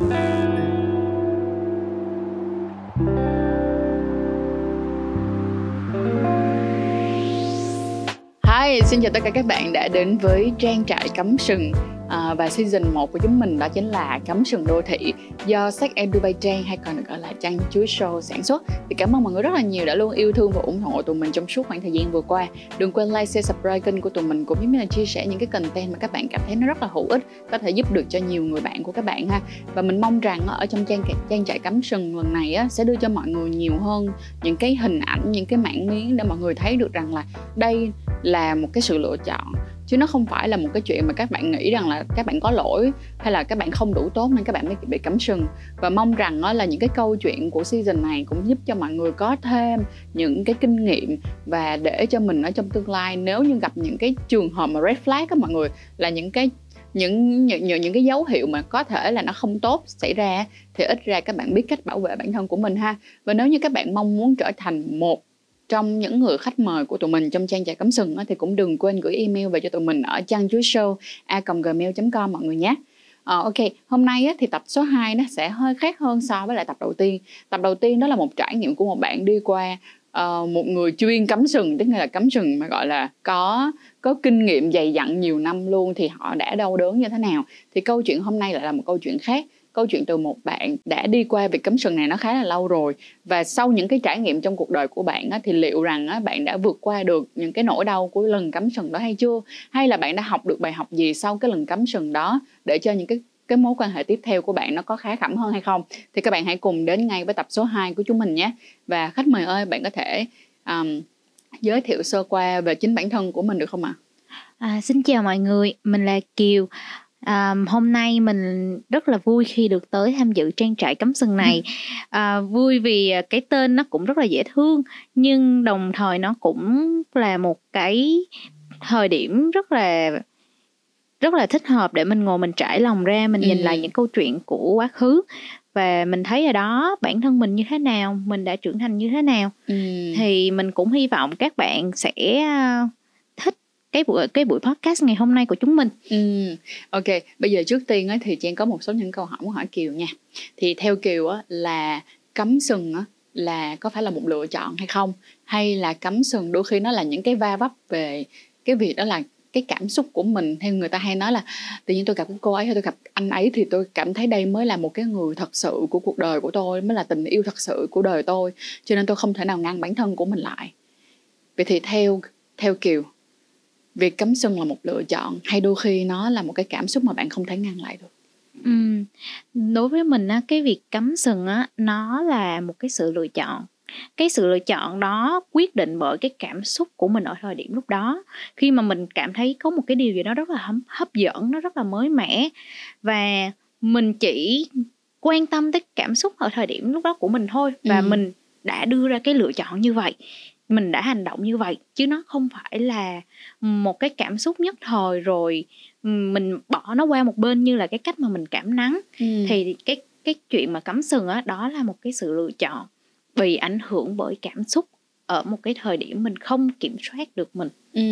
Hi, xin chào tất cả các bạn đã đến với trang trại cắm sừng à, và season 1 của chúng mình đó chính là cắm sừng đô thị do sách em Dubai Trang hay còn được gọi là Trang Chuối Show sản xuất. Thì cảm ơn mọi người rất là nhiều đã luôn yêu thương và ủng hộ tụi mình trong suốt khoảng thời gian vừa qua. Đừng quên like, share, subscribe kênh của tụi mình cũng giống như là chia sẻ những cái content mà các bạn cảm thấy nó rất là hữu ích, có thể giúp được cho nhiều người bạn của các bạn ha. Và mình mong rằng ở trong trang trang trại cắm sừng lần này á, sẽ đưa cho mọi người nhiều hơn những cái hình ảnh, những cái mảng miếng để mọi người thấy được rằng là đây là một cái sự lựa chọn chứ nó không phải là một cái chuyện mà các bạn nghĩ rằng là các bạn có lỗi, hay là các bạn không đủ tốt nên các bạn mới bị cấm sừng. Và mong rằng đó là những cái câu chuyện của season này cũng giúp cho mọi người có thêm những cái kinh nghiệm và để cho mình ở trong tương lai. Nếu như gặp những cái trường hợp mà red flag á mọi người, là những cái, những những những cái dấu hiệu mà có thể là nó không tốt xảy ra thì ít ra các bạn biết cách bảo vệ bản thân của mình ha. Và nếu như các bạn mong muốn trở thành một trong những người khách mời của tụi mình trong trang trại cấm sừng thì cũng đừng quên gửi email về cho tụi mình ở trang chuối show a gmail.com mọi người nhé Ờ, ok, hôm nay á, thì tập số 2 nó sẽ hơi khác hơn so với lại tập đầu tiên. Tập đầu tiên đó là một trải nghiệm của một bạn đi qua uh, một người chuyên cắm sừng, tức là cắm sừng mà gọi là có có kinh nghiệm dày dặn nhiều năm luôn thì họ đã đau đớn như thế nào. Thì câu chuyện hôm nay lại là một câu chuyện khác câu chuyện từ một bạn đã đi qua việc cấm sừng này nó khá là lâu rồi và sau những cái trải nghiệm trong cuộc đời của bạn á, thì liệu rằng á, bạn đã vượt qua được những cái nỗi đau của lần cấm sừng đó hay chưa hay là bạn đã học được bài học gì sau cái lần cấm sừng đó để cho những cái cái mối quan hệ tiếp theo của bạn nó có khá khẩm hơn hay không thì các bạn hãy cùng đến ngay với tập số 2 của chúng mình nhé và khách mời ơi bạn có thể um, giới thiệu sơ qua về chính bản thân của mình được không ạ? À? À, xin chào mọi người, mình là Kiều. À, hôm nay mình rất là vui khi được tới tham dự trang trại cắm sừng này à, vui vì cái tên nó cũng rất là dễ thương nhưng đồng thời nó cũng là một cái thời điểm rất là rất là thích hợp để mình ngồi mình trải lòng ra mình ừ. nhìn lại những câu chuyện của quá khứ và mình thấy ở đó bản thân mình như thế nào mình đã trưởng thành như thế nào ừ. thì mình cũng hy vọng các bạn sẽ cái buổi cái buổi podcast ngày hôm nay của chúng mình. Ừ, ok. Bây giờ trước tiên á, thì Trang có một số những câu hỏi muốn hỏi Kiều nha. Thì theo Kiều á, là cấm sừng á, là có phải là một lựa chọn hay không? Hay là cấm sừng đôi khi nó là những cái va vấp về cái việc đó là cái cảm xúc của mình theo người ta hay nói là tự nhiên tôi gặp cô ấy hay tôi gặp anh ấy thì tôi cảm thấy đây mới là một cái người thật sự của cuộc đời của tôi mới là tình yêu thật sự của đời tôi cho nên tôi không thể nào ngăn bản thân của mình lại vậy thì theo theo kiều việc cấm sừng là một lựa chọn hay đôi khi nó là một cái cảm xúc mà bạn không thể ngăn lại được ừ. đối với mình á cái việc cấm sừng á nó là một cái sự lựa chọn cái sự lựa chọn đó quyết định bởi cái cảm xúc của mình ở thời điểm lúc đó khi mà mình cảm thấy có một cái điều gì đó rất là hấp dẫn nó rất là mới mẻ và mình chỉ quan tâm tới cảm xúc ở thời điểm lúc đó của mình thôi và ừ. mình đã đưa ra cái lựa chọn như vậy mình đã hành động như vậy chứ nó không phải là một cái cảm xúc nhất thời rồi mình bỏ nó qua một bên như là cái cách mà mình cảm nắng ừ. thì cái cái chuyện mà cắm sừng á đó là một cái sự lựa chọn bị ảnh hưởng bởi cảm xúc ở một cái thời điểm mình không kiểm soát được mình ừ.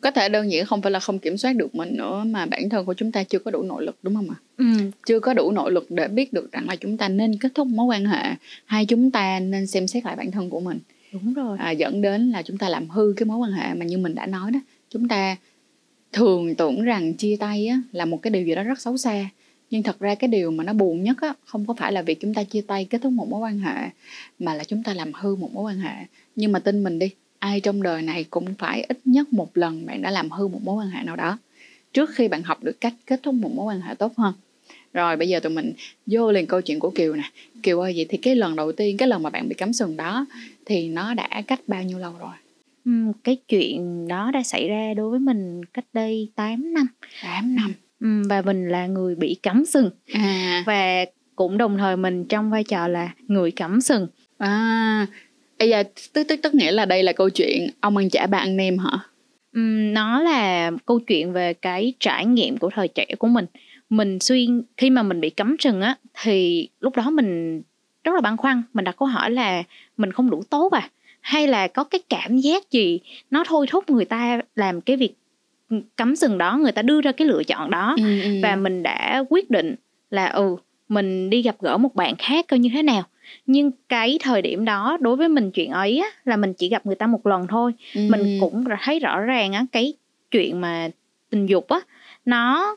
có thể đơn giản không phải là không kiểm soát được mình nữa mà bản thân của chúng ta chưa có đủ nội lực đúng không ạ ừ. chưa có đủ nội lực để biết được rằng là chúng ta nên kết thúc mối quan hệ hay chúng ta nên xem xét lại bản thân của mình đúng rồi. À, dẫn đến là chúng ta làm hư cái mối quan hệ mà như mình đã nói đó. Chúng ta thường tưởng rằng chia tay á, là một cái điều gì đó rất xấu xa. Nhưng thật ra cái điều mà nó buồn nhất á, không có phải là việc chúng ta chia tay kết thúc một mối quan hệ mà là chúng ta làm hư một mối quan hệ. Nhưng mà tin mình đi ai trong đời này cũng phải ít nhất một lần bạn đã làm hư một mối quan hệ nào đó. Trước khi bạn học được cách kết thúc một mối quan hệ tốt hơn rồi bây giờ tụi mình vô liền câu chuyện của kiều nè. Kiều ơi vậy thì cái lần đầu tiên cái lần mà bạn bị cắm sừng đó thì nó đã cách bao nhiêu lâu rồi? Ừ, cái chuyện đó đã xảy ra đối với mình cách đây 8 năm. 8 năm. Ừ, và mình là người bị cắm sừng. À. và cũng đồng thời mình trong vai trò là người cắm sừng. À bây giờ tức tức tức nghĩa là đây là câu chuyện ông ăn chả bà ăn nem hả? Nó là câu chuyện về cái trải nghiệm của thời trẻ của mình mình xuyên khi mà mình bị cấm sừng á thì lúc đó mình rất là băn khoăn mình đặt câu hỏi là mình không đủ tốt à hay là có cái cảm giác gì nó thôi thúc người ta làm cái việc cấm sừng đó người ta đưa ra cái lựa chọn đó ừ, ừ. và mình đã quyết định là ừ mình đi gặp gỡ một bạn khác coi như thế nào nhưng cái thời điểm đó đối với mình chuyện ấy á, là mình chỉ gặp người ta một lần thôi ừ. mình cũng thấy rõ ràng á cái chuyện mà tình dục á nó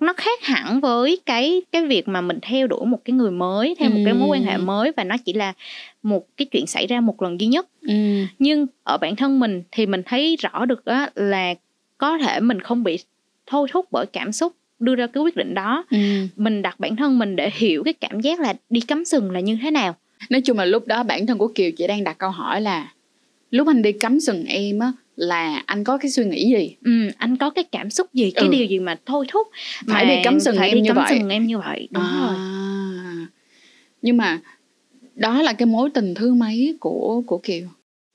nó khác hẳn với cái cái việc mà mình theo đuổi một cái người mới theo ừ. một cái mối quan hệ mới và nó chỉ là một cái chuyện xảy ra một lần duy nhất ừ. nhưng ở bản thân mình thì mình thấy rõ được á là có thể mình không bị thôi thúc bởi cảm xúc đưa ra cái quyết định đó ừ. mình đặt bản thân mình để hiểu cái cảm giác là đi cắm sừng là như thế nào nói chung là lúc đó bản thân của kiều chỉ đang đặt câu hỏi là lúc anh đi cắm sừng em á là anh có cái suy nghĩ gì? Ừ anh có cái cảm xúc gì? Cái ừ. điều gì mà thôi thúc phải đi cắm sừng phải em đi như cắm vậy? sừng em như vậy đúng à. rồi. Nhưng mà đó là cái mối tình thứ mấy của của kiều?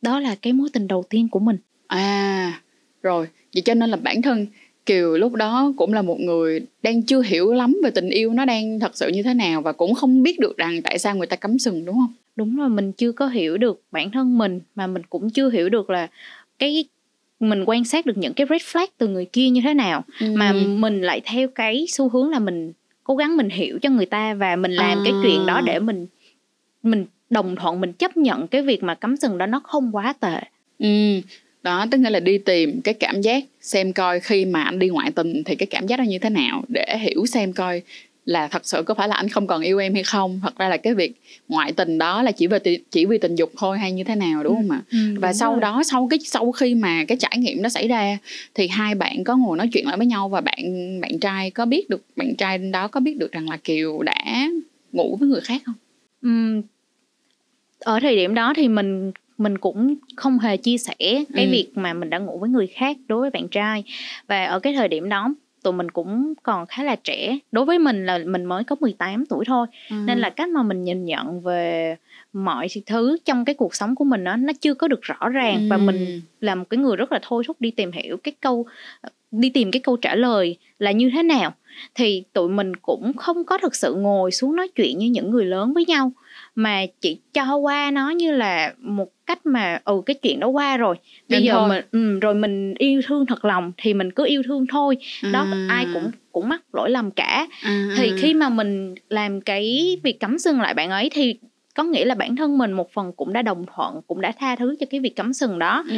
Đó là cái mối tình đầu tiên của mình. À rồi. Vậy cho nên là bản thân kiều lúc đó cũng là một người đang chưa hiểu lắm về tình yêu nó đang thật sự như thế nào và cũng không biết được rằng tại sao người ta cắm sừng đúng không? Đúng rồi mình chưa có hiểu được bản thân mình mà mình cũng chưa hiểu được là cái mình quan sát được những cái red flag từ người kia như thế nào ừ. mà mình lại theo cái xu hướng là mình cố gắng mình hiểu cho người ta và mình làm à. cái chuyện đó để mình mình đồng thuận mình chấp nhận cái việc mà cắm sừng đó nó không quá tệ ừ đó tức nghĩa là đi tìm cái cảm giác xem coi khi mà anh đi ngoại tình thì cái cảm giác đó như thế nào để hiểu xem coi là thật sự có phải là anh không còn yêu em hay không thật ra là cái việc ngoại tình đó là chỉ về chỉ vì tình dục thôi hay như thế nào đúng không ạ ừ, và sau rồi. đó sau cái sau khi mà cái trải nghiệm đó xảy ra thì hai bạn có ngồi nói chuyện lại với nhau và bạn bạn trai có biết được bạn trai đó có biết được rằng là kiều đã ngủ với người khác không ừ. ở thời điểm đó thì mình mình cũng không hề chia sẻ cái ừ. việc mà mình đã ngủ với người khác đối với bạn trai và ở cái thời điểm đó tụi mình cũng còn khá là trẻ đối với mình là mình mới có 18 tuổi thôi ừ. nên là cách mà mình nhìn nhận về mọi thứ trong cái cuộc sống của mình đó, nó chưa có được rõ ràng ừ. và mình là một cái người rất là thôi thúc đi tìm hiểu cái câu đi tìm cái câu trả lời là như thế nào thì tụi mình cũng không có thực sự ngồi xuống nói chuyện như những người lớn với nhau mà chỉ cho qua nó như là một cách mà ừ cái chuyện đó qua rồi bây Nên giờ thôi. mình ừ, rồi mình yêu thương thật lòng thì mình cứ yêu thương thôi à. đó ai cũng cũng mắc lỗi lầm cả à. thì khi mà mình làm cái việc cấm sừng lại bạn ấy thì có nghĩa là bản thân mình một phần cũng đã đồng thuận cũng đã tha thứ cho cái việc cấm sừng đó ừ.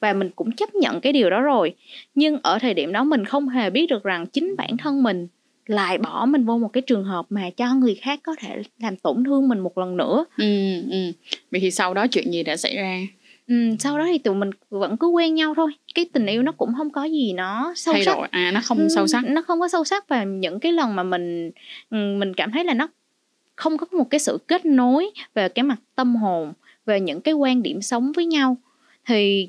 và mình cũng chấp nhận cái điều đó rồi nhưng ở thời điểm đó mình không hề biết được rằng chính bản thân mình lại bỏ mình vô một cái trường hợp mà cho người khác có thể làm tổn thương mình một lần nữa. Ừ ừ. Vậy thì sau đó chuyện gì đã xảy ra? Ừ, sau đó thì tụi mình vẫn cứ quen nhau thôi. Cái tình yêu nó cũng không có gì nó sâu Thay sắc. đổi. à nó không ừ, sâu sắc. nó không có sâu sắc và những cái lần mà mình ừ, mình cảm thấy là nó không có một cái sự kết nối về cái mặt tâm hồn về những cái quan điểm sống với nhau thì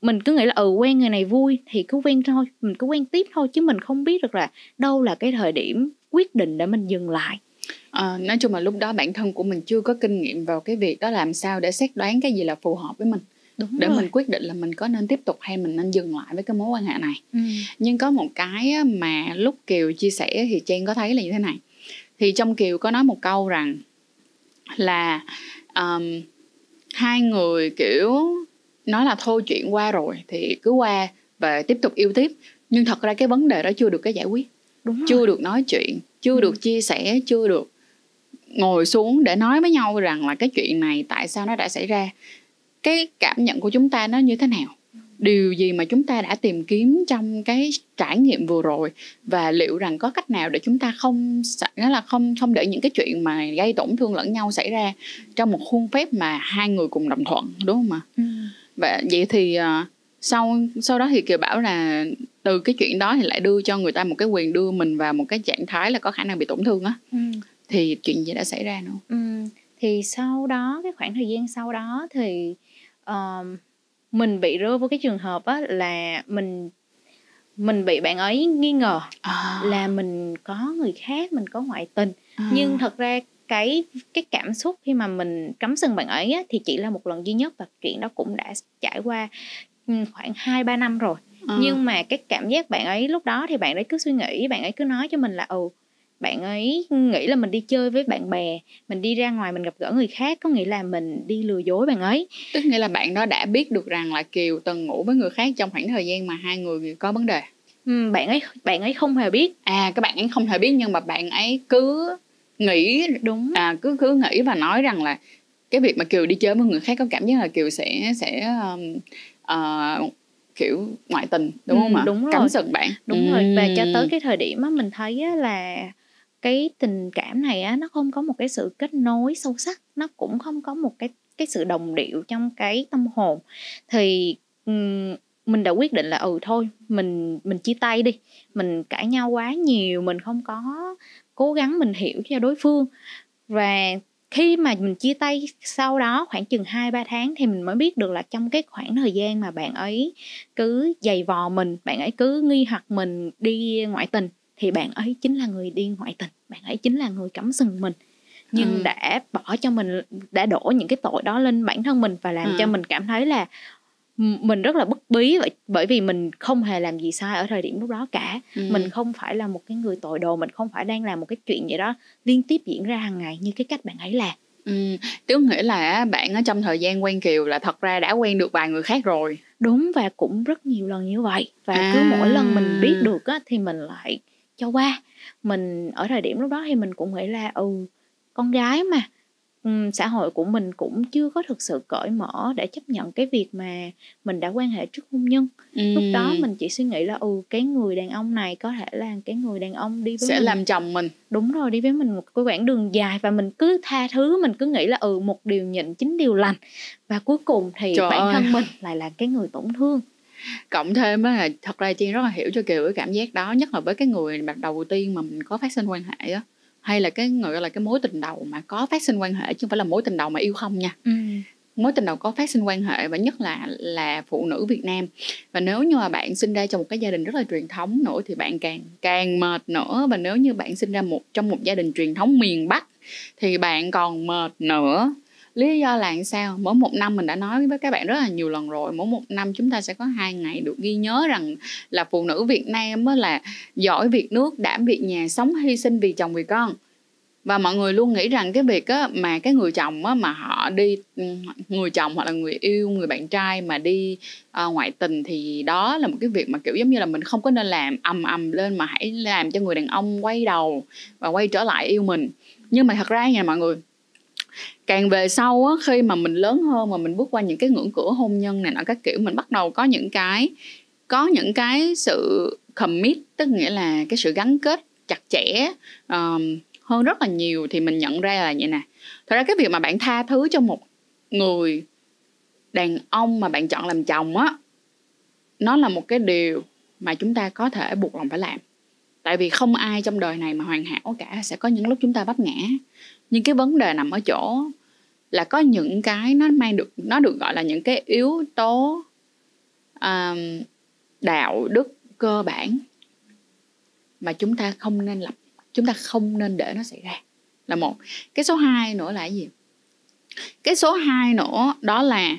mình cứ nghĩ là ừ quen người này vui thì cứ quen thôi mình cứ quen tiếp thôi chứ mình không biết được là đâu là cái thời điểm quyết định để mình dừng lại à, nói chung là lúc đó bản thân của mình chưa có kinh nghiệm vào cái việc đó làm sao để xét đoán cái gì là phù hợp với mình Đúng để rồi. mình quyết định là mình có nên tiếp tục hay mình nên dừng lại với cái mối quan hệ này ừ. nhưng có một cái mà lúc kiều chia sẻ thì trang có thấy là như thế này thì trong kiều có nói một câu rằng là um, hai người kiểu nói là thôi chuyện qua rồi thì cứ qua và tiếp tục yêu tiếp. Nhưng thật ra cái vấn đề đó chưa được cái giải quyết. Đúng chưa được nói chuyện chưa ừ. được chia sẻ chưa được ngồi xuống để nói với nhau rằng là cái chuyện này tại sao nó đã xảy ra. Cái cảm nhận của chúng ta nó như thế nào? Điều gì mà chúng ta đã tìm kiếm trong cái trải nghiệm vừa rồi? Và liệu rằng có cách nào để chúng ta không nghĩa là không không để những cái chuyện mà gây tổn thương lẫn nhau xảy ra trong một khuôn phép mà hai người cùng đồng thuận đúng không ạ? Ừ và vậy thì uh, sau sau đó thì kiều bảo là từ cái chuyện đó thì lại đưa cho người ta một cái quyền đưa mình vào một cái trạng thái là có khả năng bị tổn thương á ừ. thì chuyện gì đã xảy ra nữa ừ. thì sau đó cái khoảng thời gian sau đó thì uh, mình bị rơi vào cái trường hợp á là mình mình bị bạn ấy nghi ngờ à. là mình có người khác mình có ngoại tình à. nhưng thật ra cái cái cảm xúc khi mà mình cắm sừng bạn ấy á, thì chỉ là một lần duy nhất và chuyện đó cũng đã trải qua ừ, khoảng hai ba năm rồi. À. nhưng mà cái cảm giác bạn ấy lúc đó thì bạn ấy cứ suy nghĩ bạn ấy cứ nói cho mình là ừ bạn ấy nghĩ là mình đi chơi với bạn bè mình đi ra ngoài mình gặp gỡ người khác có nghĩa là mình đi lừa dối bạn ấy. Tức nghĩa là bạn đó đã biết được rằng là kiều từng ngủ với người khác trong khoảng thời gian mà hai người có vấn đề. Ừ, bạn ấy bạn ấy không hề biết. À các bạn ấy không hề biết nhưng mà bạn ấy cứ nghĩ đúng. à cứ cứ nghĩ và nói rằng là cái việc mà kiều đi chơi với người khác có cảm giác là kiều sẽ sẽ um, uh, kiểu ngoại tình đúng Ừ, không ạ? đúng rồi. cắm sừng bạn. Đúng rồi và cho tới cái thời điểm á mình thấy á là cái tình cảm này á nó không có một cái sự kết nối sâu sắc nó cũng không có một cái cái sự đồng điệu trong cái tâm hồn. Thì ừm, mình đã quyết định là ừ thôi mình mình chia tay đi. Mình cãi nhau quá nhiều mình không có cố gắng mình hiểu cho đối phương và khi mà mình chia tay sau đó khoảng chừng 2 3 tháng thì mình mới biết được là trong cái khoảng thời gian mà bạn ấy cứ giày vò mình, bạn ấy cứ nghi hoặc mình đi ngoại tình thì bạn ấy chính là người đi ngoại tình, bạn ấy chính là người cắm sừng mình. Nhưng Ừ. đã bỏ cho mình đã đổ những cái tội đó lên bản thân mình và làm Ừ. cho mình cảm thấy là mình rất là bất bí bởi bởi vì mình không hề làm gì sai ở thời điểm lúc đó cả Ừ. mình không phải là một cái người tội đồ mình không phải đang làm một cái chuyện gì đó liên tiếp diễn ra hàng ngày như cái cách bạn ấy làm Ừ. Tức nghĩa là bạn ở trong thời gian quen Kiều là thật ra đã quen được vài người khác rồi đúng và cũng rất nhiều lần như vậy và cứ À. mỗi lần mình biết được á thì mình lại cho qua mình ở thời điểm lúc đó thì mình cũng nghĩ là ừ con gái mà xã hội của mình cũng chưa có thực sự cởi mở để chấp nhận cái việc mà mình đã quan hệ trước hôn nhân. Lúc đó Ừ. mình chỉ suy nghĩ là ừ cái người đàn ông này có thể là cái người đàn ông đi với sẽ mình. làm chồng mình. Đúng rồi đi với mình một cái quãng đường dài và mình cứ tha thứ mình cứ nghĩ là ừ một điều nhịn chín điều lành. Và cuối cùng thì Trời bản ơi. thân mình lại là cái người tổn thương. Cộng thêm là thật ra Chi rất là hiểu cho Kiều cái cảm giác đó nhất là với cái người đầu tiên mà mình có phát sinh quan hệ á hay là cái gọi là cái mối tình đầu mà có phát sinh quan hệ chứ không phải là mối tình đầu mà yêu không nha. Ừ. mối tình đầu có phát sinh quan hệ và nhất là là phụ nữ Việt Nam. Và nếu như mà bạn sinh ra trong một cái gia đình rất là truyền thống nữa thì bạn càng càng mệt nữa. Và nếu như bạn sinh ra một trong một gia đình truyền thống miền Bắc thì bạn còn mệt nữa lý do là sao? Mỗi một năm mình đã nói với các bạn rất là nhiều lần rồi mỗi một năm chúng ta sẽ có hai ngày được ghi nhớ rằng là phụ nữ Việt Nam mới là giỏi việc nước đảm việc nhà sống hy sinh vì chồng vì con. Và mọi người luôn nghĩ rằng cái việc á mà cái người chồng á mà họ đi ừ, người chồng hoặc là người yêu người bạn trai mà đi ờ, ngoại tình thì đó là một cái việc mà kiểu giống như là mình không có nên làm ầm ầm lên mà hãy làm cho người đàn ông quay đầu và quay trở lại yêu mình. Nhưng mà thật ra nha mọi người càng về sau á khi mà mình lớn hơn mà mình bước qua những cái ngưỡng cửa hôn nhân này nọ các kiểu mình bắt đầu có những cái có những cái sự commit tức nghĩa là cái sự gắn kết chặt chẽ um, hơn rất là nhiều thì mình nhận ra là vậy nè. Thật ra cái việc mà bạn tha thứ cho một người đàn ông mà bạn chọn làm chồng á nó là một cái điều mà chúng ta có thể buộc lòng phải làm. Tại vì không ai trong đời này mà hoàn hảo cả sẽ có những lúc chúng ta vấp ngã nhưng cái vấn đề nằm ở chỗ là có những cái nó mang được nó được gọi là những cái yếu tố um, đạo đức cơ bản mà chúng ta không nên lập chúng ta không nên để nó xảy ra. Là một. Cái số 2 nữa là cái gì? Cái số 2 nữa đó là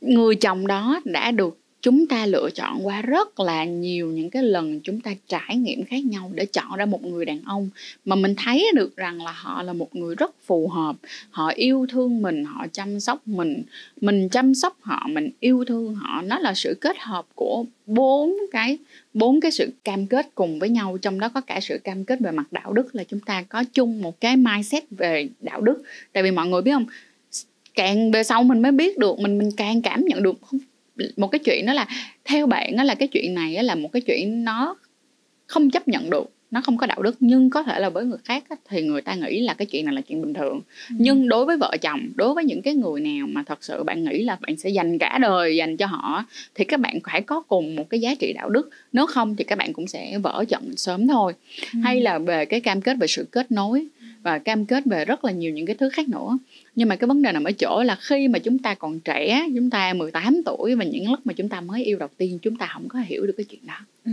người chồng đó đã được chúng ta lựa chọn qua rất là nhiều những cái lần chúng ta trải nghiệm khác nhau để chọn ra một người đàn ông mà mình thấy được rằng là họ là một người rất phù hợp. Họ yêu thương mình, họ chăm sóc mình. Mình chăm sóc họ, mình yêu thương họ, nó là sự kết hợp của bốn cái bốn cái sự cam kết cùng với nhau. Trong đó có cả sự cam kết về mặt đạo đức là chúng ta có chung một cái mindset về đạo đức. Tại vì mọi người biết không? Càng về sau mình mới biết được, mình mình càng cảm nhận được. Không một cái chuyện đó là theo bạn đó là cái chuyện này là một cái chuyện nó không chấp nhận được nó không có đạo đức nhưng có thể là với người khác thì người ta nghĩ là cái chuyện này là chuyện bình thường Ừ. nhưng đối với vợ chồng đối với những cái người nào mà thật sự bạn nghĩ là bạn sẽ dành cả đời dành cho họ thì các bạn phải có cùng một cái giá trị đạo đức nếu không thì các bạn cũng sẽ vỡ trận sớm thôi Ừ. hay là về cái cam kết về sự kết nối và cam kết về rất là nhiều những cái thứ khác nữa nhưng mà cái vấn đề nằm ở chỗ là khi mà chúng ta còn trẻ chúng ta 18 tuổi và những lúc mà chúng ta mới yêu đầu tiên chúng ta không có hiểu được cái chuyện đó Ừ.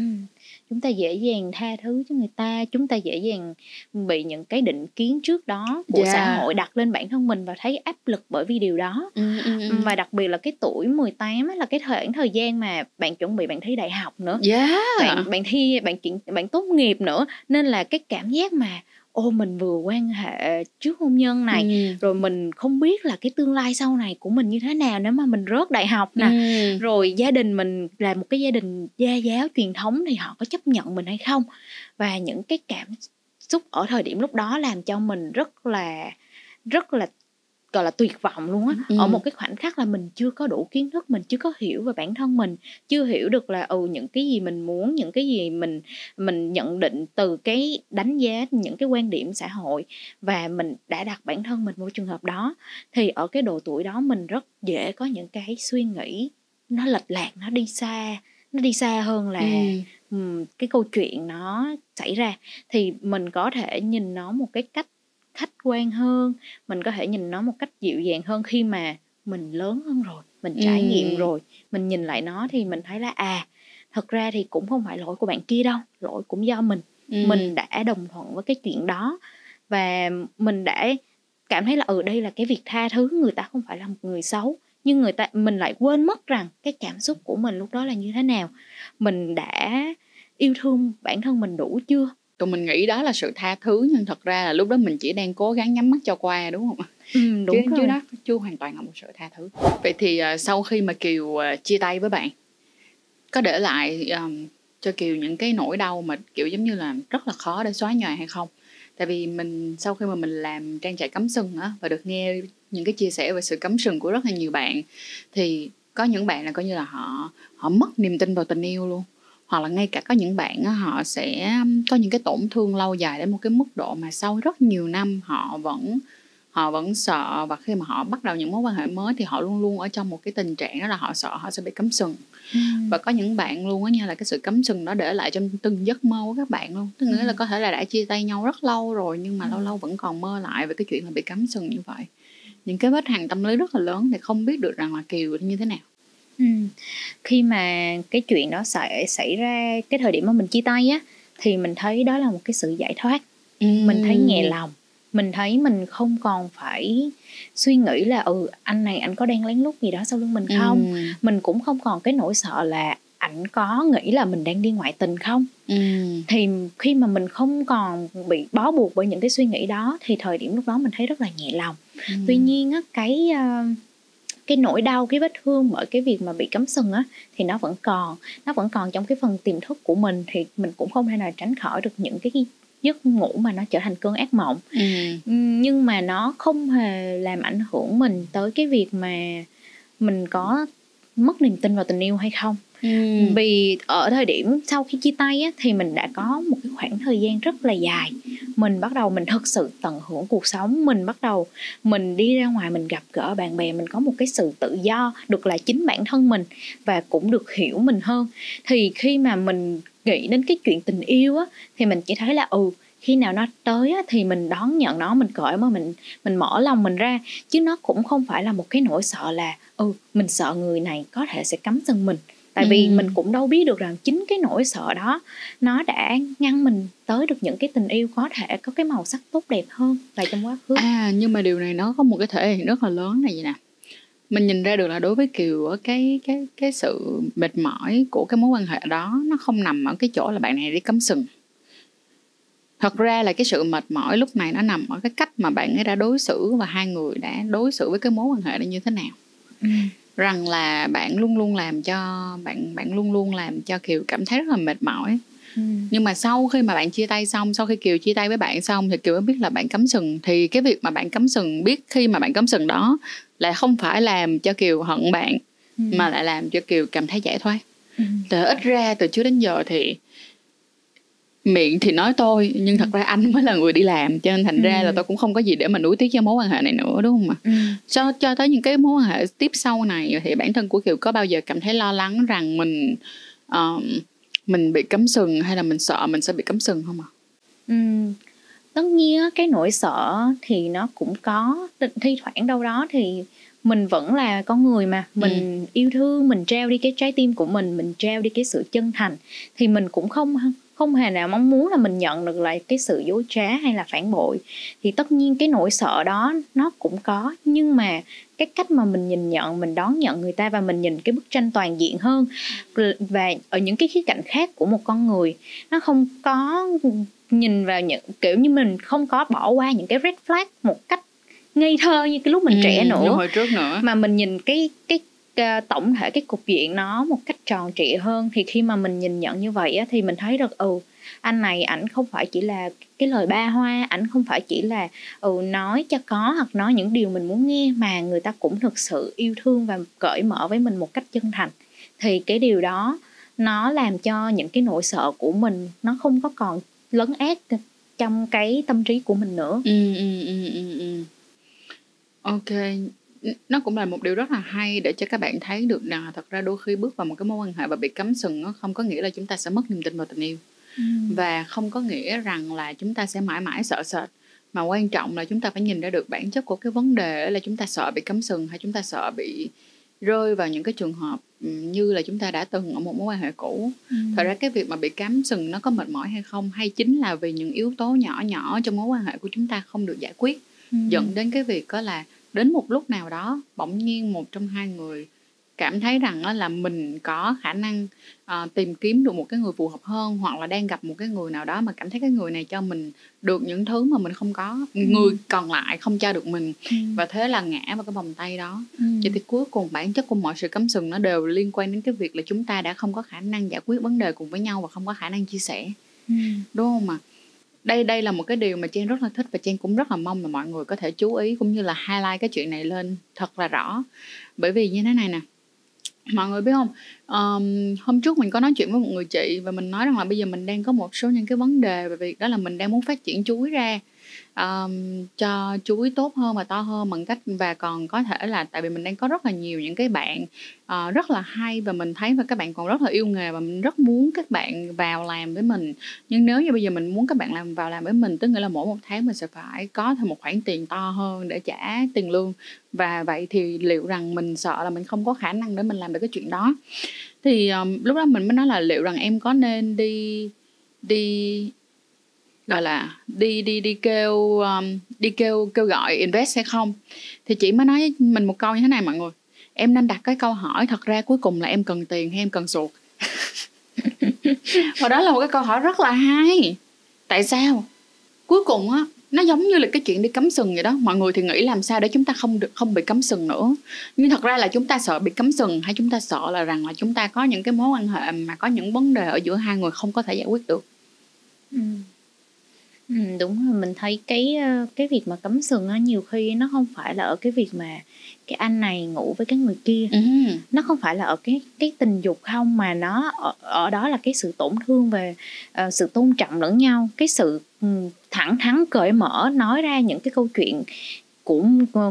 chúng ta dễ dàng tha thứ cho người ta chúng ta dễ dàng bị những cái định kiến trước đó của Yeah. xã hội đặt lên bản thân mình và thấy áp lực bởi vì điều đó ừ, ừ, ừ. và đặc biệt là cái tuổi 18 á, là cái thời thời gian mà bạn chuẩn bị bạn thi đại học nữa yeah bạn bạn thi bạn chuyển bạn tốt nghiệp nữa nên là cái cảm giác mà ô mình vừa quan hệ trước hôn nhân này Ừ. rồi mình không biết là cái tương lai sau này của mình như thế nào nếu mà mình rớt đại học nè Ừ. rồi gia đình mình là một cái gia đình gia giáo truyền thống thì họ có chấp nhận mình hay không và những cái cảm xúc ở thời điểm lúc đó làm cho mình rất là rất là gọi là tuyệt vọng luôn á ừ. ở một cái khoảnh khắc là mình chưa có đủ kiến thức mình chưa có hiểu về bản thân mình chưa hiểu được là ừ những cái gì mình muốn những cái gì mình mình nhận định từ cái đánh giá những cái quan điểm xã hội và mình đã đặt bản thân mình vào trường hợp đó thì ở cái độ tuổi đó mình rất dễ có những cái suy nghĩ nó lệch lạc nó đi xa nó đi xa hơn là ừ. um, cái câu chuyện nó xảy ra thì mình có thể nhìn nó một cái cách khách quan hơn mình có thể nhìn nó một cách dịu dàng hơn khi mà mình lớn hơn rồi mình trải ừ. nghiệm rồi mình nhìn lại nó thì mình thấy là à thật ra thì cũng không phải lỗi của bạn kia đâu lỗi cũng do mình ừ. mình đã đồng thuận với cái chuyện đó và mình đã cảm thấy là ừ đây là cái việc tha thứ người ta không phải là một người xấu nhưng người ta mình lại quên mất rằng cái cảm xúc của mình lúc đó là như thế nào mình đã yêu thương bản thân mình đủ chưa tụi mình nghĩ đó là sự tha thứ nhưng thật ra là lúc đó mình chỉ đang cố gắng nhắm mắt cho qua đúng không ừ, đúng chứ, rồi. chứ đó chưa hoàn toàn là một sự tha thứ. Vậy thì uh, sau khi mà kiều uh, chia tay với bạn có để lại um, cho kiều những cái nỗi đau mà kiểu giống như là rất là khó để xóa nhòa hay không? Tại vì mình sau khi mà mình làm trang trại cấm sừng á và được nghe những cái chia sẻ về sự cấm sừng của rất là nhiều bạn thì có những bạn là coi như là họ họ mất niềm tin vào tình yêu luôn hoặc là ngay cả có những bạn họ sẽ có những cái tổn thương lâu dài đến một cái mức độ mà sau rất nhiều năm họ vẫn họ vẫn sợ và khi mà họ bắt đầu những mối quan hệ mới thì họ luôn luôn ở trong một cái tình trạng đó là họ sợ họ sẽ bị cấm sừng ừ. và có những bạn luôn á nha là cái sự cấm sừng đó để lại trong từng giấc mơ của các bạn luôn tức nghĩa ừ. là có thể là đã chia tay nhau rất lâu rồi nhưng mà ừ. lâu lâu vẫn còn mơ lại về cái chuyện là bị cấm sừng như vậy những cái vết hàng tâm lý rất là lớn thì không biết được rằng là kiều như thế nào Ừm. Khi mà cái chuyện đó xảy xảy ra cái thời điểm mà mình chia tay á, thì mình thấy đó là một cái sự giải thoát. Mình thấy nhẹ lòng, mình thấy mình không còn phải suy nghĩ là, ừ, anh này anh có đang lén lút gì đó sau lưng mình không? Ừm. Mình cũng không còn cái nỗi sợ là ảnh có nghĩ là mình đang đi ngoại tình không? Ừm. Thì khi mà mình không còn bị bó buộc bởi những cái suy nghĩ đó thì thời điểm lúc đó mình thấy rất là nhẹ lòng. Tuy nhiên á, cái, ơ cái nỗi đau cái vết thương bởi cái việc mà bị cấm sừng á thì nó vẫn còn. Nó vẫn còn trong cái phần tiềm thức của mình thì mình cũng không thể nào tránh khỏi được những cái giấc ngủ mà nó trở thành cơn ác mộng. Ừ. nhưng mà nó không hề làm ảnh hưởng mình tới cái việc mà mình có mất niềm tin vào tình yêu hay không Ừ. vì ở thời điểm sau khi chia tay á, thì mình đã có một cái khoảng thời gian rất là dài. Mình bắt đầu mình thực sự tận hưởng cuộc sống. Mình bắt đầu mình đi ra ngoài mình gặp gỡ bạn bè mình có một cái sự tự do được là chính bản thân mình và cũng được hiểu mình hơn. Thì khi mà mình nghĩ đến cái chuyện tình yêu á thì mình chỉ thấy là ừ khi nào nó tới á, thì mình đón nhận nó mình cởi mà mình mình mở lòng mình ra. Chứ nó cũng không phải là một cái nỗi sợ là ừ mình sợ người này có thể sẽ cắm sừng mình tại ừ. vì mình cũng đâu biết được rằng chính cái nỗi sợ đó nó đã ngăn mình tới được những cái tình yêu có thể có cái màu sắc tốt đẹp hơn là trong quá khứ. À nhưng mà điều này nó có một cái thể hiện rất là lớn này vậy nè. Mình nhìn ra được là đối với kiều cái cái cái sự mệt mỏi của cái mối quan hệ đó nó không nằm ở cái chỗ là bạn này đi cắm sừng. Thật ra là cái sự mệt mỏi lúc này nó nằm ở cái cách mà bạn ấy đã đối xử và hai người đã đối xử với cái mối quan hệ đó như thế nào. Ừ rằng là bạn luôn luôn làm cho bạn bạn luôn luôn làm cho kiều cảm thấy rất là mệt mỏi ừ. nhưng mà sau khi mà bạn chia tay xong sau khi kiều chia tay với bạn xong thì kiều mới biết là bạn cấm sừng thì cái việc mà bạn cấm sừng biết khi mà bạn cấm sừng đó lại không phải làm cho kiều hận bạn ừ. mà lại làm cho kiều cảm thấy giải thoát ừ. từ ít ra từ trước đến giờ thì miệng thì nói tôi nhưng thật ra anh mới là người đi làm cho nên thành ừ. ra là tôi cũng không có gì để mà nuối tiếc cho mối quan hệ này nữa đúng không ạ ừ. cho cho tới những cái mối quan hệ tiếp sau này thì bản thân của kiều có bao giờ cảm thấy lo lắng rằng mình uh, mình bị cấm sừng hay là mình sợ mình sẽ bị cấm sừng không ạ ừ. tất nhiên cái nỗi sợ thì nó cũng có thi thoảng đâu đó thì mình vẫn là con người mà mình ừ. yêu thương mình trao đi cái trái tim của mình mình trao đi cái sự chân thành thì mình cũng không không hề nào mong muốn là mình nhận được lại cái sự dối trá hay là phản bội. Thì tất nhiên cái nỗi sợ đó nó cũng có nhưng mà cái cách mà mình nhìn nhận mình đón nhận người ta và mình nhìn cái bức tranh toàn diện hơn và ở những cái khía cạnh khác của một con người nó không có nhìn vào những kiểu như mình không có bỏ qua những cái red flag một cách ngây thơ như cái lúc mình ừ, trẻ nữa. hồi trước nữa. Mà mình nhìn cái cái Ờ, tổng thể cái cục diện nó một cách tròn trịa hơn thì khi mà mình nhìn nhận như vậy á, thì mình thấy được ừ anh này ảnh không phải chỉ là cái lời ba hoa ảnh không phải chỉ là ừ nói cho có hoặc nói những điều mình muốn nghe mà người ta cũng thực sự yêu thương và cởi mở với mình một cách chân thành. Thì cái điều đó nó làm cho những cái nỗi sợ của mình nó không có còn lấn át trong cái tâm trí của mình nữa. Ừ, ừ, ừ, ừ, ừ. ok nó cũng là một điều rất là hay để cho các bạn thấy được rằng thật ra đôi khi bước vào một cái mối quan hệ và bị cắm sừng nó không có nghĩa là chúng ta sẽ mất niềm tin vào tình yêu ừ. và không có nghĩa rằng là chúng ta sẽ mãi mãi sợ sệt mà quan trọng là chúng ta phải nhìn ra được bản chất của cái vấn đề là chúng ta sợ bị cắm sừng hay chúng ta sợ bị rơi vào những cái trường hợp như là chúng ta đã từng ở một mối quan hệ cũ ừ. thật ra cái việc mà bị cắm sừng nó có mệt mỏi hay không hay chính là vì những yếu tố nhỏ nhỏ trong mối quan hệ của chúng ta không được giải quyết ừ. dẫn đến cái việc có là đến một lúc nào đó bỗng nhiên một trong hai người cảm thấy rằng là mình có khả năng uh, tìm kiếm được một cái người phù hợp hơn hoặc là đang gặp một cái người nào đó mà cảm thấy cái người này cho mình được những thứ mà mình không có ừ. người còn lại không cho được mình ừ. và thế là ngã vào cái vòng tay đó ừ. vậy thì cuối cùng bản chất của mọi sự cấm sừng nó đều liên quan đến cái việc là chúng ta đã không có khả năng giải quyết vấn đề cùng với nhau và không có khả năng chia sẻ ừ. đúng không ạ đây đây là một cái điều mà Trang rất là thích và Trang cũng rất là mong là mọi người có thể chú ý cũng như là highlight cái chuyện này lên thật là rõ. Bởi vì như thế này nè mọi người biết không? Um, hôm trước mình có nói chuyện với một người chị và mình nói rằng là bây giờ mình đang có một số những cái vấn đề về việc đó là mình đang muốn phát triển chuối ra um, cho chuối tốt hơn và to hơn bằng cách và còn có thể là tại vì mình đang có rất là nhiều những cái bạn uh, rất là hay và mình thấy và các bạn còn rất là yêu nghề và mình rất muốn các bạn vào làm với mình. Nhưng nếu như bây giờ mình muốn các bạn làm vào làm với mình tức nghĩa là mỗi một tháng mình sẽ phải có thêm một khoản tiền to hơn để trả tiền lương. Và vậy thì liệu rằng mình sợ là mình không có khả năng để mình làm được cái chuyện đó? Thì um, lúc đó mình mới nói là liệu rằng em có nên đi đi gọi là đi đi đi kêu um, đi kêu kêu gọi invest hay không? Thì chị mới nói mình một câu như thế này mọi người. Em nên đặt cái câu hỏi thật ra cuối cùng là em cần tiền hay em cần ruột? Và đó là một cái câu hỏi rất là hay. Tại sao? Cuối cùng á nó giống như là cái chuyện đi cấm sừng vậy đó. Mọi người thì nghĩ làm sao để chúng ta không được không bị cấm sừng nữa? Nhưng thật ra là chúng ta sợ bị cấm sừng hay chúng ta sợ là rằng là chúng ta có những cái mối quan hệ mà có những vấn đề ở giữa hai người không có thể giải quyết được? Ừ. Ừ, đúng rồi, mình thấy cái, cái việc mà cắm sừng á, nhiều khi nó không phải là ở cái việc mà cái anh này ngủ với cái người kia. Ừm. Nó không phải là ở cái cái tình dục không mà nó ở ở đó là cái sự tổn thương về, ờ, sự tôn trọng lẫn nhau, cái sự, thẳng thắn cởi mở nói ra những cái câu chuyện của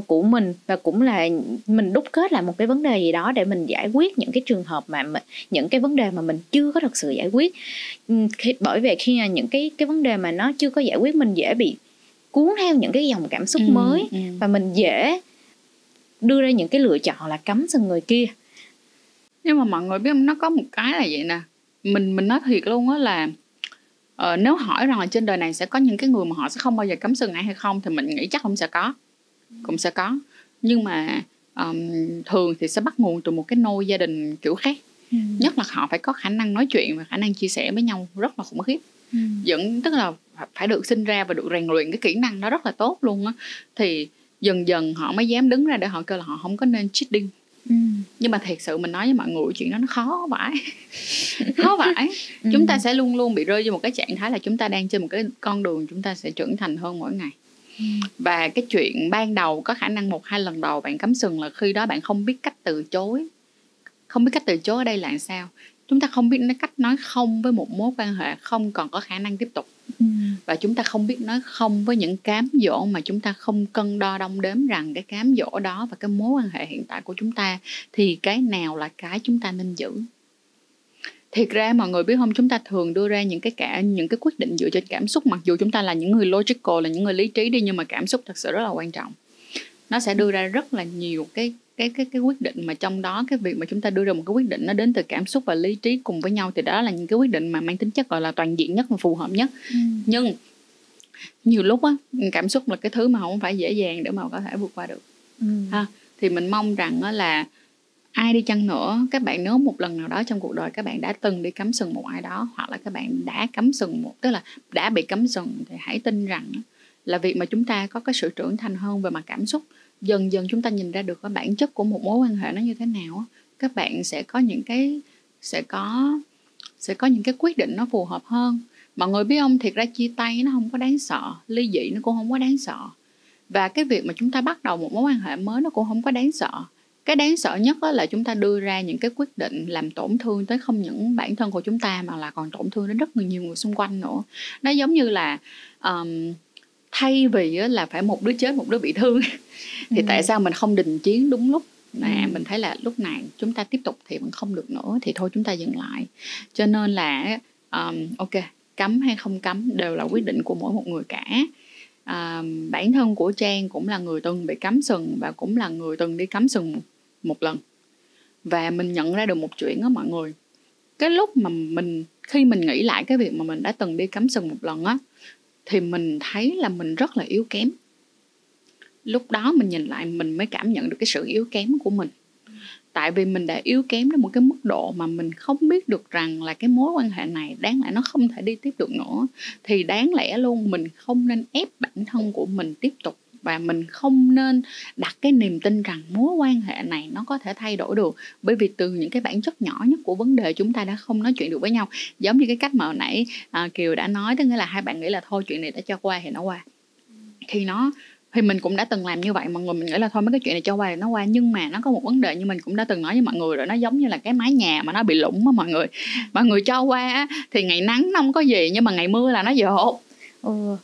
của mình và cũng là mình đúc kết lại một cái vấn đề gì đó để mình giải quyết những cái trường hợp mà mình, những cái vấn đề mà mình chưa có thật sự giải quyết. Khi, bởi vì khi những cái cái vấn đề mà nó chưa có giải quyết mình dễ bị cuốn theo những cái dòng cảm xúc ừ, mới ừ. và mình dễ đưa ra những cái lựa chọn là cấm sừng người kia. Nhưng mà mọi người biết không? Nó có một cái là vậy nè. Mình mình nói thiệt luôn á là ờ, nếu hỏi rằng là trên đời này sẽ có những cái người mà họ sẽ không bao giờ cấm sừng ai hay không thì mình nghĩ chắc không sẽ có cũng sẽ có nhưng mà um, thường thì sẽ bắt nguồn từ một cái nôi gia đình kiểu khác ừ. nhất là họ phải có khả năng nói chuyện và khả năng chia sẻ với nhau rất là khủng khiếp ừ. dẫn tức là phải được sinh ra và được rèn luyện cái kỹ năng đó rất là tốt luôn á thì dần dần họ mới dám đứng ra để họ kêu là họ không có nên cheating Ừ. nhưng mà thiệt sự mình nói với mọi người chuyện đó nó khó vãi khó vãi ừ. chúng ta sẽ luôn luôn bị rơi vào một cái trạng thái là chúng ta đang trên một cái con đường chúng ta sẽ trưởng thành hơn mỗi ngày và cái chuyện ban đầu có khả năng một hai lần đầu bạn cắm sừng là khi đó bạn không biết cách từ chối. Không biết cách từ chối ở đây là sao? Chúng ta không biết nói cách nói không với một mối quan hệ không còn có khả năng tiếp tục. Ừ. và chúng ta không biết nói không với những cám dỗ mà chúng ta không cân đo đong đếm rằng cái cám dỗ đó và cái mối quan hệ hiện tại của chúng ta thì cái nào là cái chúng ta nên giữ thiệt ra mọi người biết không chúng ta thường đưa ra những cái cả những cái quyết định dựa trên cảm xúc mặc dù chúng ta là những người logical là những người lý trí đi nhưng mà cảm xúc thật sự rất là quan trọng nó sẽ đưa ra rất là nhiều cái cái cái cái quyết định mà trong đó cái việc mà chúng ta đưa ra một cái quyết định nó đến từ cảm xúc và lý trí cùng với nhau thì đó là những cái quyết định mà mang tính chất gọi là toàn diện nhất và phù hợp nhất ừ. nhưng nhiều lúc á cảm xúc là cái thứ mà không phải dễ dàng để mà có thể vượt qua được ừ. ha thì mình mong rằng á là ai đi chăng nữa, các bạn nếu một lần nào đó trong cuộc đời các bạn đã từng đi cắm sừng một ai đó, hoặc là các bạn đã cắm sừng một, tức là đã bị cắm sừng thì hãy tin rằng là việc mà chúng ta có cái sự trưởng thành hơn về mặt cảm xúc, dần dần chúng ta nhìn ra được cái bản chất của một mối quan hệ nó như thế nào các bạn sẽ có những cái, sẽ có sẽ có những cái quyết định nó phù hợp hơn. Mọi người biết không thiệt ra chia tay nó không có đáng sợ, ly dị nó cũng không có đáng sợ. Và cái việc mà chúng ta bắt đầu một mối quan hệ mới nó cũng không có đáng sợ cái đáng sợ nhất là chúng ta đưa ra những cái quyết định làm tổn thương tới không những bản thân của chúng ta mà là còn tổn thương đến rất nhiều người xung quanh nữa nó giống như là um, thay vì là phải một đứa chết một đứa bị thương thì ừ. tại sao mình không đình chiến đúng lúc mà ừ. mình thấy là lúc này chúng ta tiếp tục thì vẫn không được nữa thì thôi chúng ta dừng lại cho nên là um, ok cấm hay không cấm đều là quyết định của mỗi một người cả à, bản thân của trang cũng là người từng bị cấm sừng và cũng là người từng đi cấm sừng một lần. Và mình nhận ra được một chuyện đó mọi người. Cái lúc mà mình, khi mình nghĩ lại cái việc mà mình đã từng đi cắm sừng một lần á, thì mình thấy là mình rất là yếu kém. Lúc đó mình nhìn lại mình mới cảm nhận được cái sự yếu kém của mình. Tại vì mình đã yếu kém đến một cái mức độ mà mình không biết được rằng là cái mối quan hệ này đáng lẽ nó không thể đi tiếp được nữa. Thì đáng lẽ luôn mình không nên ép bản thân của mình tiếp tục và mình không nên đặt cái niềm tin rằng mối quan hệ này nó có thể thay đổi được. Bởi vì từ những cái bản chất nhỏ nhất của vấn đề chúng ta đã không nói chuyện được với nhau. Giống như cái cách mà hồi nãy à, kiều đã nói tức nghĩa là hai bạn nghĩ là thôi chuyện này đã cho qua thì nó qua. Thì nó thì mình cũng đã từng làm như vậy mọi người mình nghĩ là thôi mấy cái chuyện này cho qua thì nó qua. Nhưng mà nó có một vấn đề như mình cũng đã từng nói với mọi người rồi nó giống như là cái mái nhà mà nó bị lủng á mọi người. Mọi người cho qua thì ngày nắng nó không có gì nhưng mà ngày mưa là nó dột ừ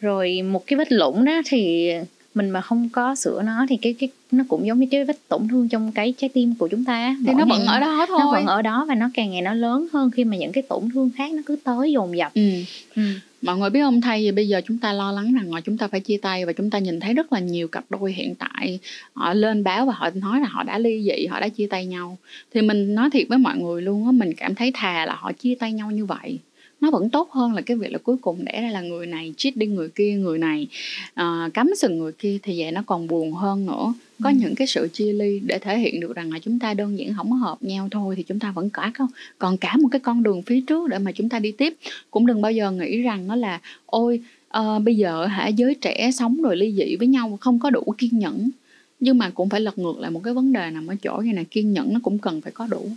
rồi một cái vết lủng đó thì mình mà không có sửa nó thì cái cái nó cũng giống như cái vết tổn thương trong cái trái tim của chúng ta thì nó vẫn ở đó thôi. nó vẫn ở đó và nó càng ngày nó lớn hơn khi mà những cái tổn thương khác nó cứ tới dồn dập. Ừ. Ừ. mọi người biết không? Thay vì bây giờ chúng ta lo lắng rằng là chúng ta phải chia tay và chúng ta nhìn thấy rất là nhiều cặp đôi hiện tại họ lên báo và họ nói là họ đã ly dị họ đã chia tay nhau. Thì mình nói thiệt với mọi người luôn á mình cảm thấy thà là họ chia tay nhau như vậy nó vẫn tốt hơn là cái việc là cuối cùng để ra là người này cheat đi người kia người này uh, cắm sừng người kia thì vậy nó còn buồn hơn nữa. Có ừ. những cái sự chia ly để thể hiện được rằng là chúng ta đơn giản không hợp nhau thôi thì chúng ta vẫn cả không còn cả một cái con đường phía trước để mà chúng ta đi tiếp. Cũng đừng bao giờ nghĩ rằng nó là ôi uh, bây giờ hả giới trẻ sống rồi ly dị với nhau không có đủ kiên nhẫn. Nhưng mà cũng phải lật ngược lại một cái vấn đề nằm ở chỗ như này kiên nhẫn nó cũng cần phải có đủ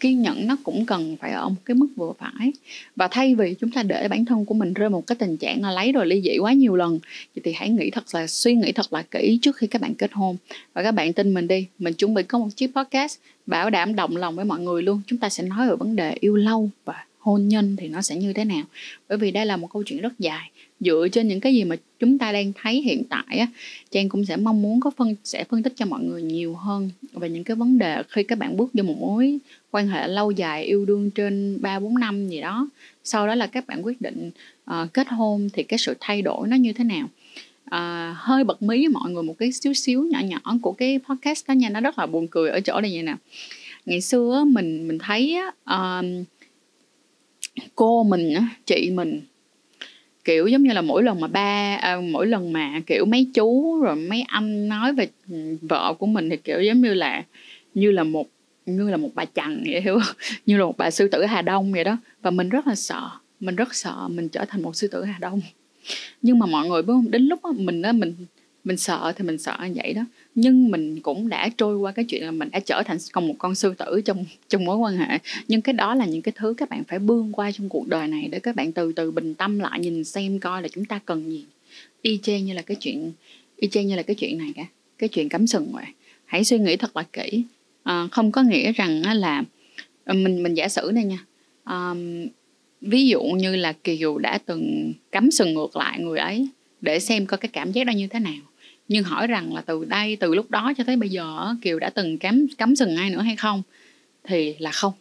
kiên nhẫn nó cũng cần phải ở một cái mức vừa phải. Và thay vì chúng ta để bản thân của mình rơi một cái tình trạng là lấy rồi ly dị quá nhiều lần thì hãy nghĩ thật là, suy nghĩ thật là kỹ trước khi các bạn kết hôn. Và các bạn tin mình đi, mình chuẩn bị có một chiếc podcast bảo đảm động lòng với mọi người luôn. Chúng ta sẽ nói về vấn đề yêu lâu và hôn nhân thì nó sẽ như thế nào. Bởi vì đây là một câu chuyện rất dài dựa trên những cái gì mà chúng ta đang thấy hiện tại á trang cũng sẽ mong muốn có phân sẽ phân tích cho mọi người nhiều hơn về những cái vấn đề khi các bạn bước vô một mối quan hệ lâu dài yêu đương trên ba bốn năm gì đó. Sau đó là các bạn quyết định uh, kết hôn thì cái sự thay đổi nó như thế nào. Uh, hơi bật mí với mọi người một cái xíu xíu nhỏ nhỏ của cái podcast đó nha nó rất là buồn cười ở chỗ này vậy nè. Ngày xưa mình mình thấy uh, cô mình chị mình kiểu giống như là mỗi lần mà ba à, mỗi lần mà kiểu mấy chú rồi mấy anh nói về ừ, vợ của mình thì kiểu giống như là như là một như là một bà chằn vậy hiểu không? Như là một bà sư tử hà đông vậy đó. Và mình rất là sợ mình rất sợ mình trở thành một sư tử hà đông. Nhưng mà mọi người biết không? Đến lúc đó, mình á mình mình sợ thì mình sợ như vậy đó nhưng mình cũng đã trôi qua cái chuyện là mình đã trở thành còn một con sư tử trong trong mối quan hệ. Nhưng cái đó là những cái thứ các bạn phải bươn qua trong cuộc đời này để các bạn từ từ bình tâm lại nhìn xem coi là chúng ta cần gì. Y chang như là cái chuyện y chang như là cái chuyện này cả. Cái chuyện cắm sừng vậy hãy suy nghĩ thật là kỹ. À, không có nghĩa rằng là ờ, mình mình giả sử đây nha. À, ví dụ như là kiều đã từng cắm sừng ngược lại người ấy để xem coi cái cảm giác đó như thế nào nhưng hỏi rằng là từ đây, từ lúc đó cho tới bây giờ kiều đã từng cắm cắm sừng ai nữa hay không? Thì là không.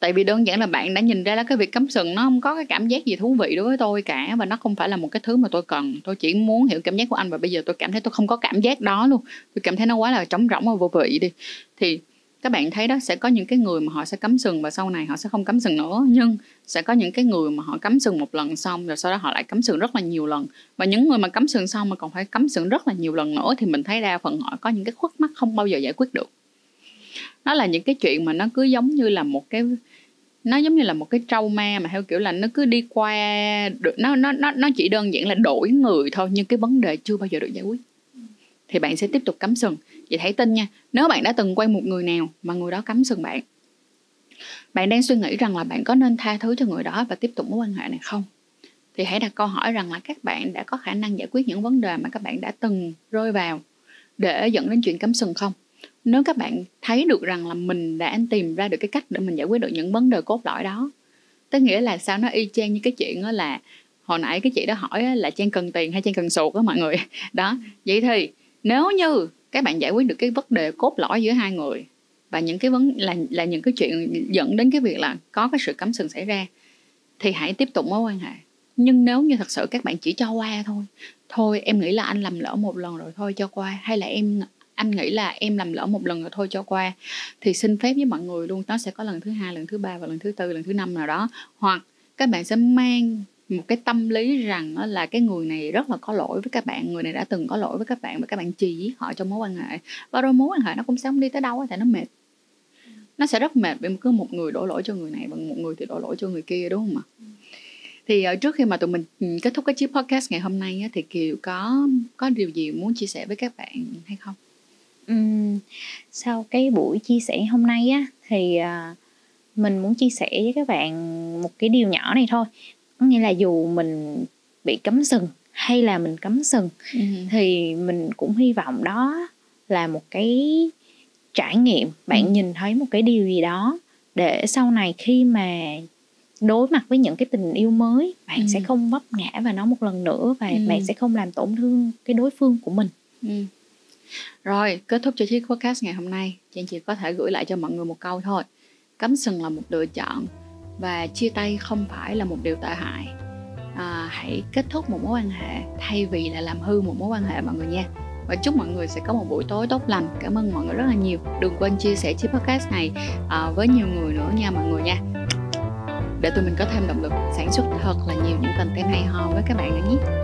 Tại vì đơn giản là bạn đã nhìn ra là cái việc cắm sừng nó không có cái cảm giác gì thú vị đối với tôi cả và nó không phải là một cái thứ mà tôi cần. Tôi chỉ muốn hiểu cảm giác của anh và bây giờ tôi cảm thấy tôi không có cảm giác đó luôn. Tôi cảm thấy nó quá là trống rỗng và vô vị đi. Thì các bạn thấy đó, sẽ có những cái người mà họ sẽ cắm sừng và sau này họ sẽ không cắm sừng nữa. Nhưng sẽ có những cái người mà họ cắm sừng một lần xong rồi sau đó họ lại cắm sừng rất là nhiều lần. Và những người mà cắm sừng xong mà còn phải cắm sừng rất là nhiều lần nữa thì mình thấy đa phần họ có những cái khuất mắt không bao giờ giải quyết được. Nó là những cái chuyện mà nó cứ giống như là một cái, nó giống như là một cái trauma mà theo kiểu là nó cứ đi qua nó nó nó nó chỉ đơn giản là đổi người thôi, nhưng cái vấn đề chưa bao giờ được giải quyết. Thì bạn sẽ tiếp tục cắm sừng vậy hãy tin nha, nếu bạn đã từng quen một người nào mà người đó cắm sừng bạn bạn đang suy nghĩ rằng là bạn có nên tha thứ cho người đó và tiếp tục mối quan hệ này không? Thì hãy đặt câu hỏi rằng là các bạn đã có khả năng giải quyết những vấn đề mà các bạn đã từng rơi vào để dẫn đến chuyện cắm sừng không? Nếu các bạn thấy được rằng là mình đã tìm ra được cái cách để mình giải quyết được những vấn đề cốt lõi đó, tức nghĩa là sao nó y chang như cái chuyện đó là hồi nãy cái chị đó hỏi là trang cần tiền hay trang cần sụt đó mọi người? Đó, vậy thì nếu như các bạn giải quyết được cái vấn đề cốt lõi giữa hai người. Và những cái vấn, là là những cái chuyện dẫn đến cái việc là có cái sự cấm sừng xảy ra, thì hãy tiếp tục mối quan hệ. Nhưng nếu như thật sự các bạn chỉ cho qua thôi thôi em nghĩ là anh làm lỡ một lần rồi thôi cho qua, hay là em, anh nghĩ là em làm lỡ một lần rồi thôi cho qua, thì xin phép với mọi người luôn, nó sẽ có lần thứ hai, lần thứ ba và lần thứ tư, lần thứ năm nào đó. Hoặc các bạn sẽ mang một cái tâm lý rằng là cái người này rất là có lỗi với các bạn người này đã từng có lỗi với các bạn và các bạn chỉ giết họ trong mối quan hệ. Và rồi mối quan hệ nó cũng sẽ không đi tới đâu tại nó mệt. Nó sẽ rất mệt vì cứ một người đổ lỗi cho người này và một người thì đổ lỗi cho người kia đúng không ạ? Thì ờ, trước khi mà tụi mình ừ, kết thúc cái chiếc podcast ngày hôm nay thì kiều có có điều gì muốn chia sẻ với các bạn hay không? Uhm, sau cái buổi chia sẻ hôm nay á thì ờ, mình muốn chia sẻ với các bạn một cái điều nhỏ này thôi nghĩa là dù mình bị cấm sừng hay là mình cấm sừng ừ. thì mình cũng hy vọng đó là một cái trải nghiệm bạn ừ. nhìn thấy một cái điều gì đó để sau này khi mà đối mặt với những cái tình yêu mới bạn ừ. sẽ không vấp ngã vào nó một lần nữa và ừ. bạn sẽ không làm tổn thương cái đối phương của mình ừ. rồi kết thúc cho chiếc podcast ngày hôm nay chị chỉ có thể gửi lại cho mọi người một câu thôi cấm sừng là một lựa chọn và chia tay không phải là một điều tệ hại. À, hãy kết thúc một mối quan hệ thay vì là làm hư một mối quan hệ mọi người nha. Và chúc mọi người sẽ có một buổi tối tốt lành. Cảm ơn mọi người rất là nhiều. Đừng quên chia sẻ chiếc podcast này à, với nhiều người nữa nha mọi người nha. Để tụi mình có thêm động lực sản xuất thật là nhiều những content hay ho với các bạn nữa nhé.